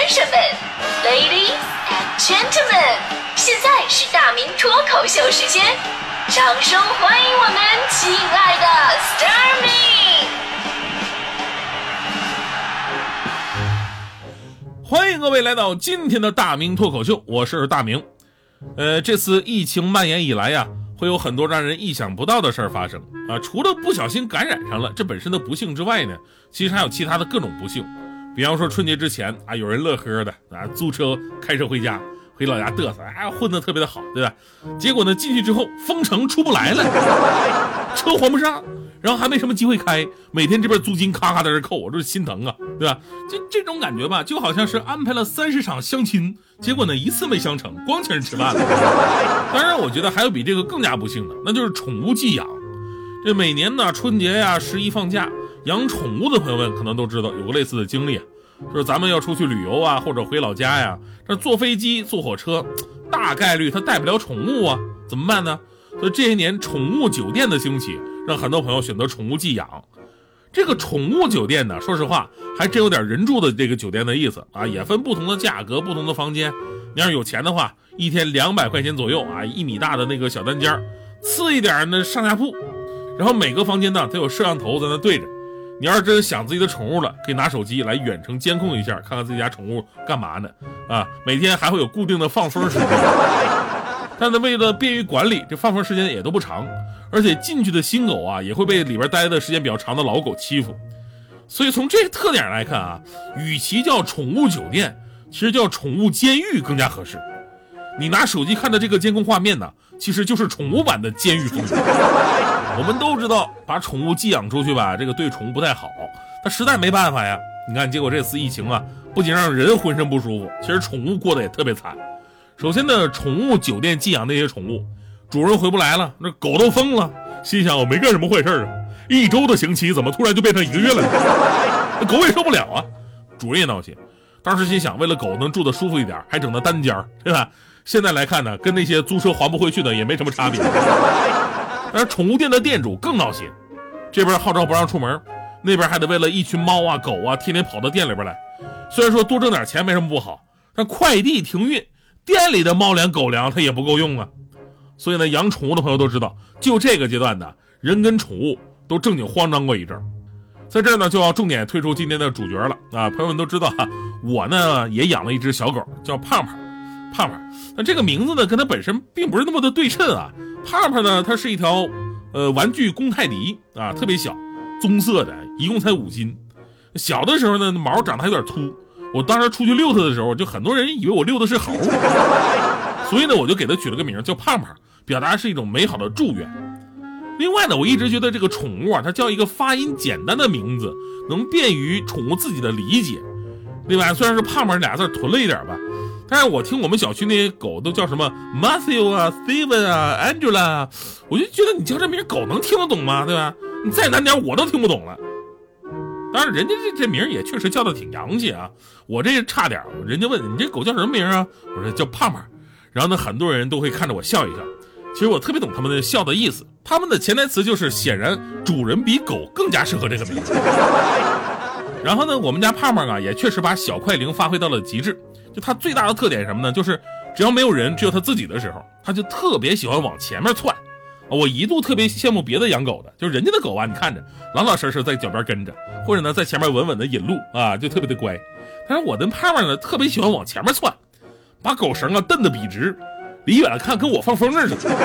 先生们，Ladies and Gentlemen，现在是大明脱口秀时间，掌声欢迎我们亲爱的 s t a r m y 欢迎各位来到今天的大明脱口秀，我是大明。呃，这次疫情蔓延以来呀，会有很多让人意想不到的事儿发生啊。除了不小心感染上了这本身的不幸之外呢，其实还有其他的各种不幸。比方说春节之前啊，有人乐呵的啊，租车开车回家，回老家嘚瑟，哎，混得特别的好，对吧？结果呢，进去之后封城出不来了，车还不上，然后还没什么机会开，每天这边租金咔咔在这扣，我这心疼啊，对吧？这这种感觉吧，就好像是安排了三十场相亲，结果呢一次没相成，光请人吃饭了。当然，我觉得还有比这个更加不幸的，那就是宠物寄养。这每年呢春节呀、十一放假。养宠物的朋友们可能都知道有个类似的经历，就是咱们要出去旅游啊，或者回老家呀，这坐飞机、坐火车，大概率他带不了宠物啊，怎么办呢？所以这些年宠物酒店的兴起，让很多朋友选择宠物寄养。这个宠物酒店呢，说实话还真有点人住的这个酒店的意思啊，也分不同的价格、不同的房间。你要是有钱的话，一天两百块钱左右啊，一米大的那个小单间次一点的上下铺，然后每个房间呢，它有摄像头在那对着。你要是真想自己的宠物了，可以拿手机来远程监控一下，看看自己家宠物干嘛呢？啊，每天还会有固定的放风时间。但是为了便于管理，这放风时间也都不长，而且进去的新狗啊，也会被里边待的时间比较长的老狗欺负。所以从这个特点来看啊，与其叫宠物酒店，其实叫宠物监狱更加合适。你拿手机看的这个监控画面呢，其实就是宠物版的监狱风格。我们都知道，把宠物寄养出去吧，这个对宠物不太好。他实在没办法呀。你看，结果这次疫情啊，不仅让人浑身不舒服，其实宠物过得也特别惨。首先呢，宠物酒店寄养那些宠物，主人回不来了，那狗都疯了，心想我没干什么坏事啊，一周的刑期怎么突然就变成一个月了呢？那 狗也受不了啊，主人也闹心。当时心想，为了狗能住得舒服一点，还整的单间，对吧？现在来看呢，跟那些租车还不回去的也没什么差别。而宠物店的店主更闹心，这边号召不让出门，那边还得为了一群猫啊狗啊，天天跑到店里边来。虽然说多挣点钱没什么不好，但快递停运，店里的猫粮狗粮它也不够用啊。所以呢，养宠物的朋友都知道，就这个阶段的人跟宠物都正经慌张过一阵。在这儿呢，就要重点推出今天的主角了啊！朋友们都知道，我呢也养了一只小狗，叫胖胖。胖胖，那这个名字呢，跟它本身并不是那么的对称啊。胖胖呢，它是一条，呃，玩具公泰迪啊，特别小，棕色的，一共才五斤。小的时候呢，毛长得还有点秃。我当时出去遛它的时候，就很多人以为我遛的是猴，所以呢，我就给它取了个名叫胖胖，表达是一种美好的祝愿。另外呢，我一直觉得这个宠物啊，它叫一个发音简单的名字，能便于宠物自己的理解。另外，虽然是胖胖俩字囤了一点吧。但是我听我们小区那些狗都叫什么 Matthew 啊，Steven 啊，Angela，我就觉得你叫这名狗能听得懂吗？对吧？你再难点我都听不懂了。当然，人家这这名也确实叫的挺洋气啊。我这差点，人家问你这狗叫什么名啊？我说叫胖胖。然后呢，很多人都会看着我笑一笑。其实我特别懂他们的笑的意思。他们的潜台词就是，显然主人比狗更加适合这个名字。然后呢，我们家胖胖啊，也确实把小快灵发挥到了极致。就它最大的特点是什么呢？就是只要没有人，只有它自己的时候，它就特别喜欢往前面窜。我一度特别羡慕别的养狗的，就是人家的狗啊，你看着老老实实在脚边跟着，或者呢在前面稳稳的引路啊，就特别的乖。但是我的胖胖呢，特别喜欢往前面窜，把狗绳啊蹬得笔直，离远了看跟我放风筝似的。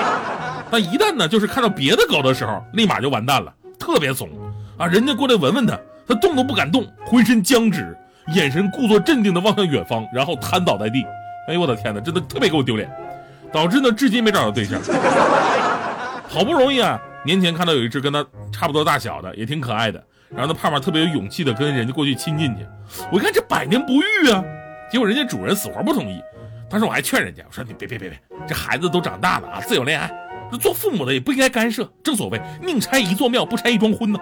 但一旦呢就是看到别的狗的时候，立马就完蛋了，特别怂啊！人家过来闻闻它，它动都不敢动，浑身僵直。眼神故作镇定的望向远方，然后瘫倒在地。哎呦我的天哪，真的特别给我丢脸，导致呢至今没找到对象。好不容易啊，年前看到有一只跟他差不多大小的，也挺可爱的，然后那胖胖特别有勇气的跟人家过去亲近去。我一看这百年不遇啊，结果人家主人死活不同意。当时我还劝人家，我说你别别别别，这孩子都长大了啊，自由恋爱，这做父母的也不应该干涉。正所谓宁拆一座庙，不拆一桩婚呢。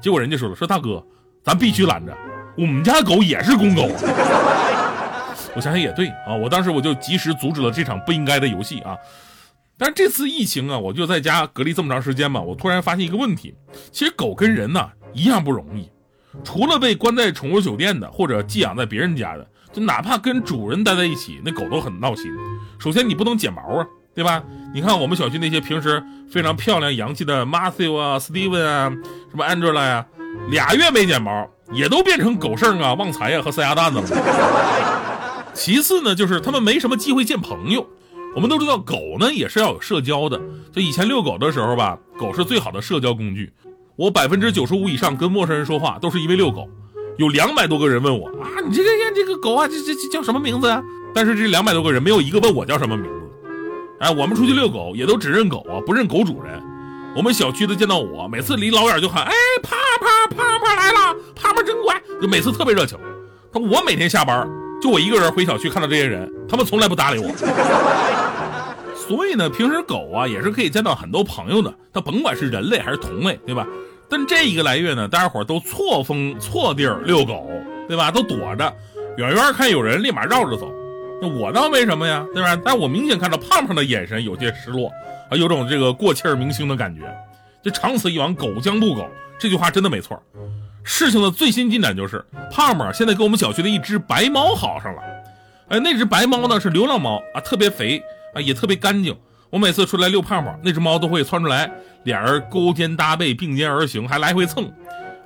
结果人家说了，说大哥，咱必须拦着。我们家狗也是公狗，我想想也对啊，我当时我就及时阻止了这场不应该的游戏啊。但是这次疫情啊，我就在家隔离这么长时间嘛，我突然发现一个问题，其实狗跟人呢一样不容易。除了被关在宠物酒店的，或者寄养在别人家的，就哪怕跟主人待在一起，那狗都很闹心。首先你不能剪毛啊，对吧？你看我们小区那些平时非常漂亮洋气的 Matthew 啊、Steven 啊、什么 Angela 呀，俩月没剪毛，也都变成狗剩啊、旺财呀和塞鸭蛋子了。其次呢，就是他们没什么机会见朋友。我们都知道，狗呢也是要有社交的。就以前遛狗的时候吧，狗是最好的社交工具。我百分之九十五以上跟陌生人说话都是因为遛狗。有两百多个人问我啊，你这个呀，这个狗啊，这这这叫什么名字啊？但是这两百多个人没有一个问我叫什么名字。哎，我们出去遛狗也都只认狗啊，不认狗主人。我们小区的见到我，每次离老远就喊，哎，趴就每次特别热情。他我每天下班就我一个人回小区看到这些人，他们从来不搭理我。所以呢，平时狗啊也是可以见到很多朋友的，它甭管是人类还是同类，对吧？但这一个来月呢，大家伙都错峰错地儿遛狗，对吧？都躲着，远远看有人，立马绕着走。那我倒没什么呀，对吧？但我明显看到胖胖的眼神有些失落啊，有种这个过气儿明星的感觉。这长此以往，狗将不狗，这句话真的没错。事情的最新进展就是，胖胖现在跟我们小区的一只白猫好上了。哎，那只白猫呢是流浪猫啊，特别肥。啊，也特别干净。我每次出来遛胖胖，那只猫都会窜出来，俩人勾肩搭背，并肩而行，还来回蹭，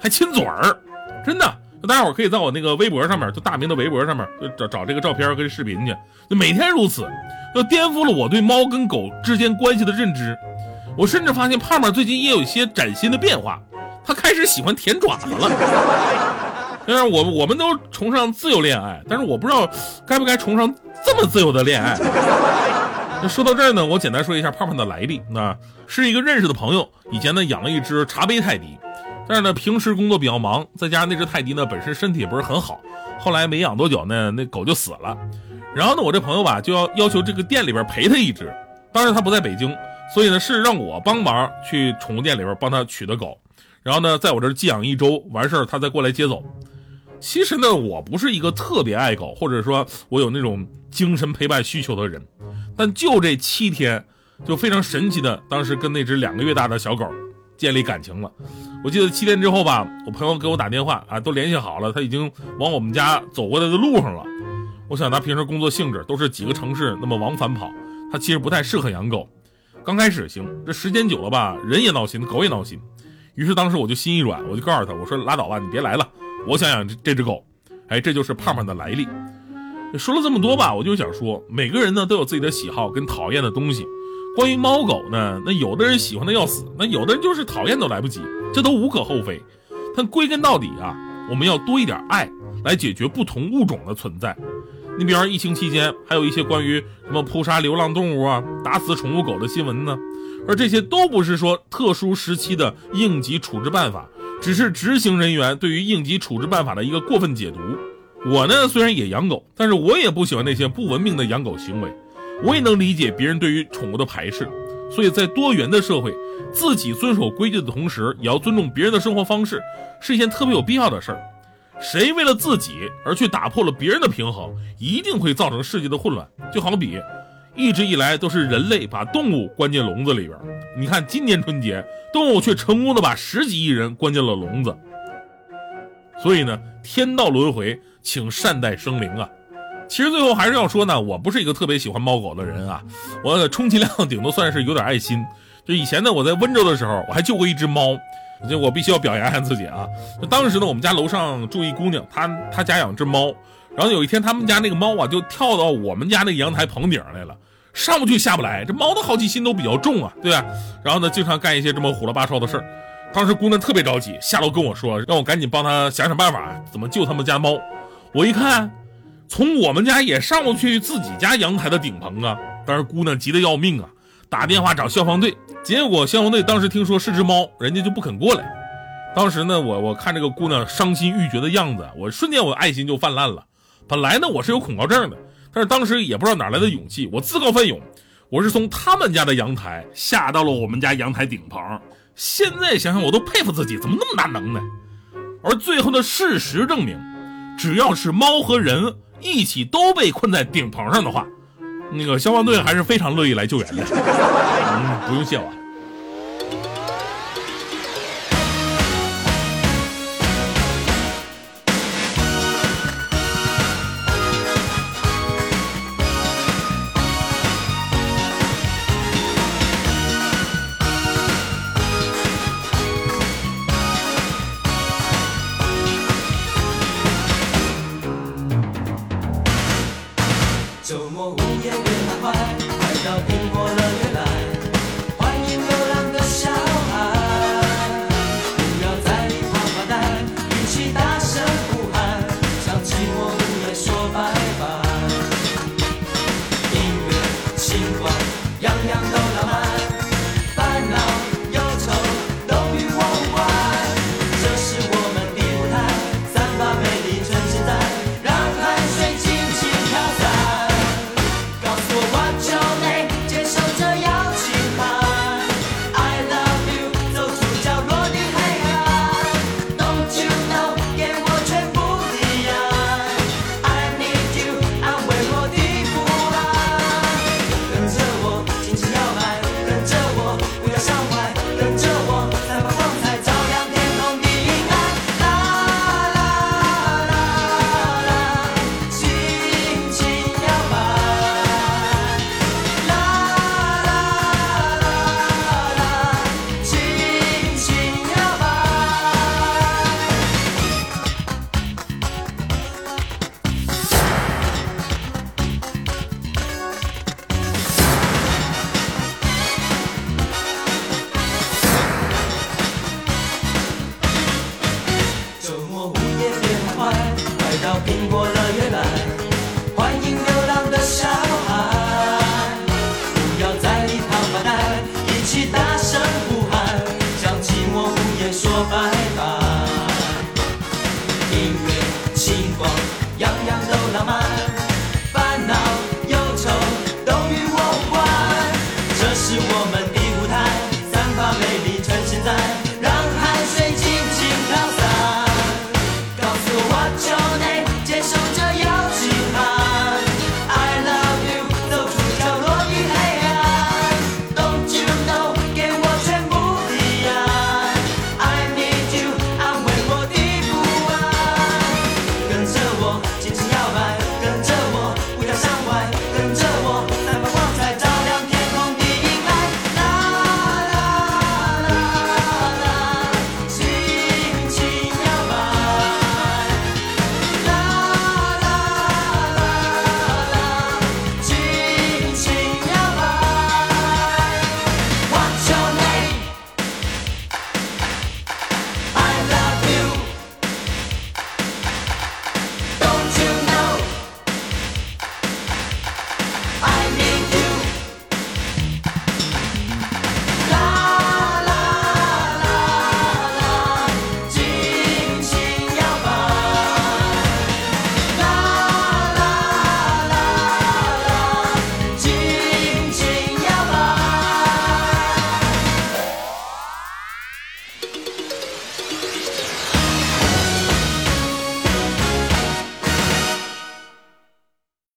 还亲嘴儿。真的，大家伙可以在我那个微博上面，就大明的微博上面，找找这个照片跟视频去。就每天如此，就颠覆了我对猫跟狗之间关系的认知。我甚至发现胖胖最近也有一些崭新的变化，他开始喜欢舔爪子了。但是我我们都崇尚自由恋爱，但是我不知道该不该崇尚这么自由的恋爱。那说到这儿呢，我简单说一下胖胖的来历。那是一个认识的朋友，以前呢养了一只茶杯泰迪，但是呢平时工作比较忙，再加上那只泰迪呢本身身体也不是很好，后来没养多久呢，那狗就死了。然后呢，我这朋友吧就要要求这个店里边赔他一只，当时他不在北京，所以呢是让我帮忙去宠物店里边帮他取的狗，然后呢在我这寄养一周，完事儿他再过来接走。其实呢，我不是一个特别爱狗，或者说我有那种精神陪伴需求的人。但就这七天，就非常神奇的，当时跟那只两个月大的小狗建立感情了。我记得七天之后吧，我朋友给我打电话啊，都联系好了，他已经往我们家走过来的路上了。我想他平时工作性质都是几个城市那么往返跑，他其实不太适合养狗。刚开始行，这时间久了吧，人也闹心，狗也闹心。于是当时我就心一软，我就告诉他，我说拉倒吧，你别来了，我想养这这只狗。哎，这就是胖胖的来历。说了这么多吧，我就想说，每个人呢都有自己的喜好跟讨厌的东西。关于猫狗呢，那有的人喜欢的要死，那有的人就是讨厌都来不及，这都无可厚非。但归根到底啊，我们要多一点爱来解决不同物种的存在。你比方说疫情期间，还有一些关于什么扑杀流浪动物啊、打死宠物狗的新闻呢，而这些都不是说特殊时期的应急处置办法，只是执行人员对于应急处置办法的一个过分解读。我呢，虽然也养狗，但是我也不喜欢那些不文明的养狗行为。我也能理解别人对于宠物的排斥，所以在多元的社会，自己遵守规矩的同时，也要尊重别人的生活方式，是一件特别有必要的事儿。谁为了自己而去打破了别人的平衡，一定会造成世界的混乱。就好比，一直以来都是人类把动物关进笼子里边，你看今年春节，动物却成功的把十几亿人关进了笼子。所以呢，天道轮回。请善待生灵啊！其实最后还是要说呢，我不是一个特别喜欢猫狗的人啊，我充其量顶多算是有点爱心。就以前呢，我在温州的时候，我还救过一只猫，就我必须要表扬一下自己啊。就当时呢，我们家楼上住一姑娘，她她家养只猫，然后有一天他们家那个猫啊，就跳到我们家那个阳台棚顶来了，上不去下不来。这猫的好奇心都比较重啊，对吧？然后呢，经常干一些这么虎了八少的事儿。当时姑娘特别着急，下楼跟我说，让我赶紧帮她想想办法，怎么救他们家猫。我一看，从我们家也上不去自己家阳台的顶棚啊！当时姑娘急得要命啊，打电话找消防队。结果消防队当时听说是只猫，人家就不肯过来。当时呢，我我看这个姑娘伤心欲绝的样子，我瞬间我爱心就泛滥了。本来呢，我是有恐高症的，但是当时也不知道哪来的勇气，我自告奋勇，我是从他们家的阳台下到了我们家阳台顶棚。现在想想，我都佩服自己，怎么那么大能耐？而最后的事实证明。只要是猫和人一起都被困在顶棚上的话，那个消防队还是非常乐意来救援的。嗯，不用谢我。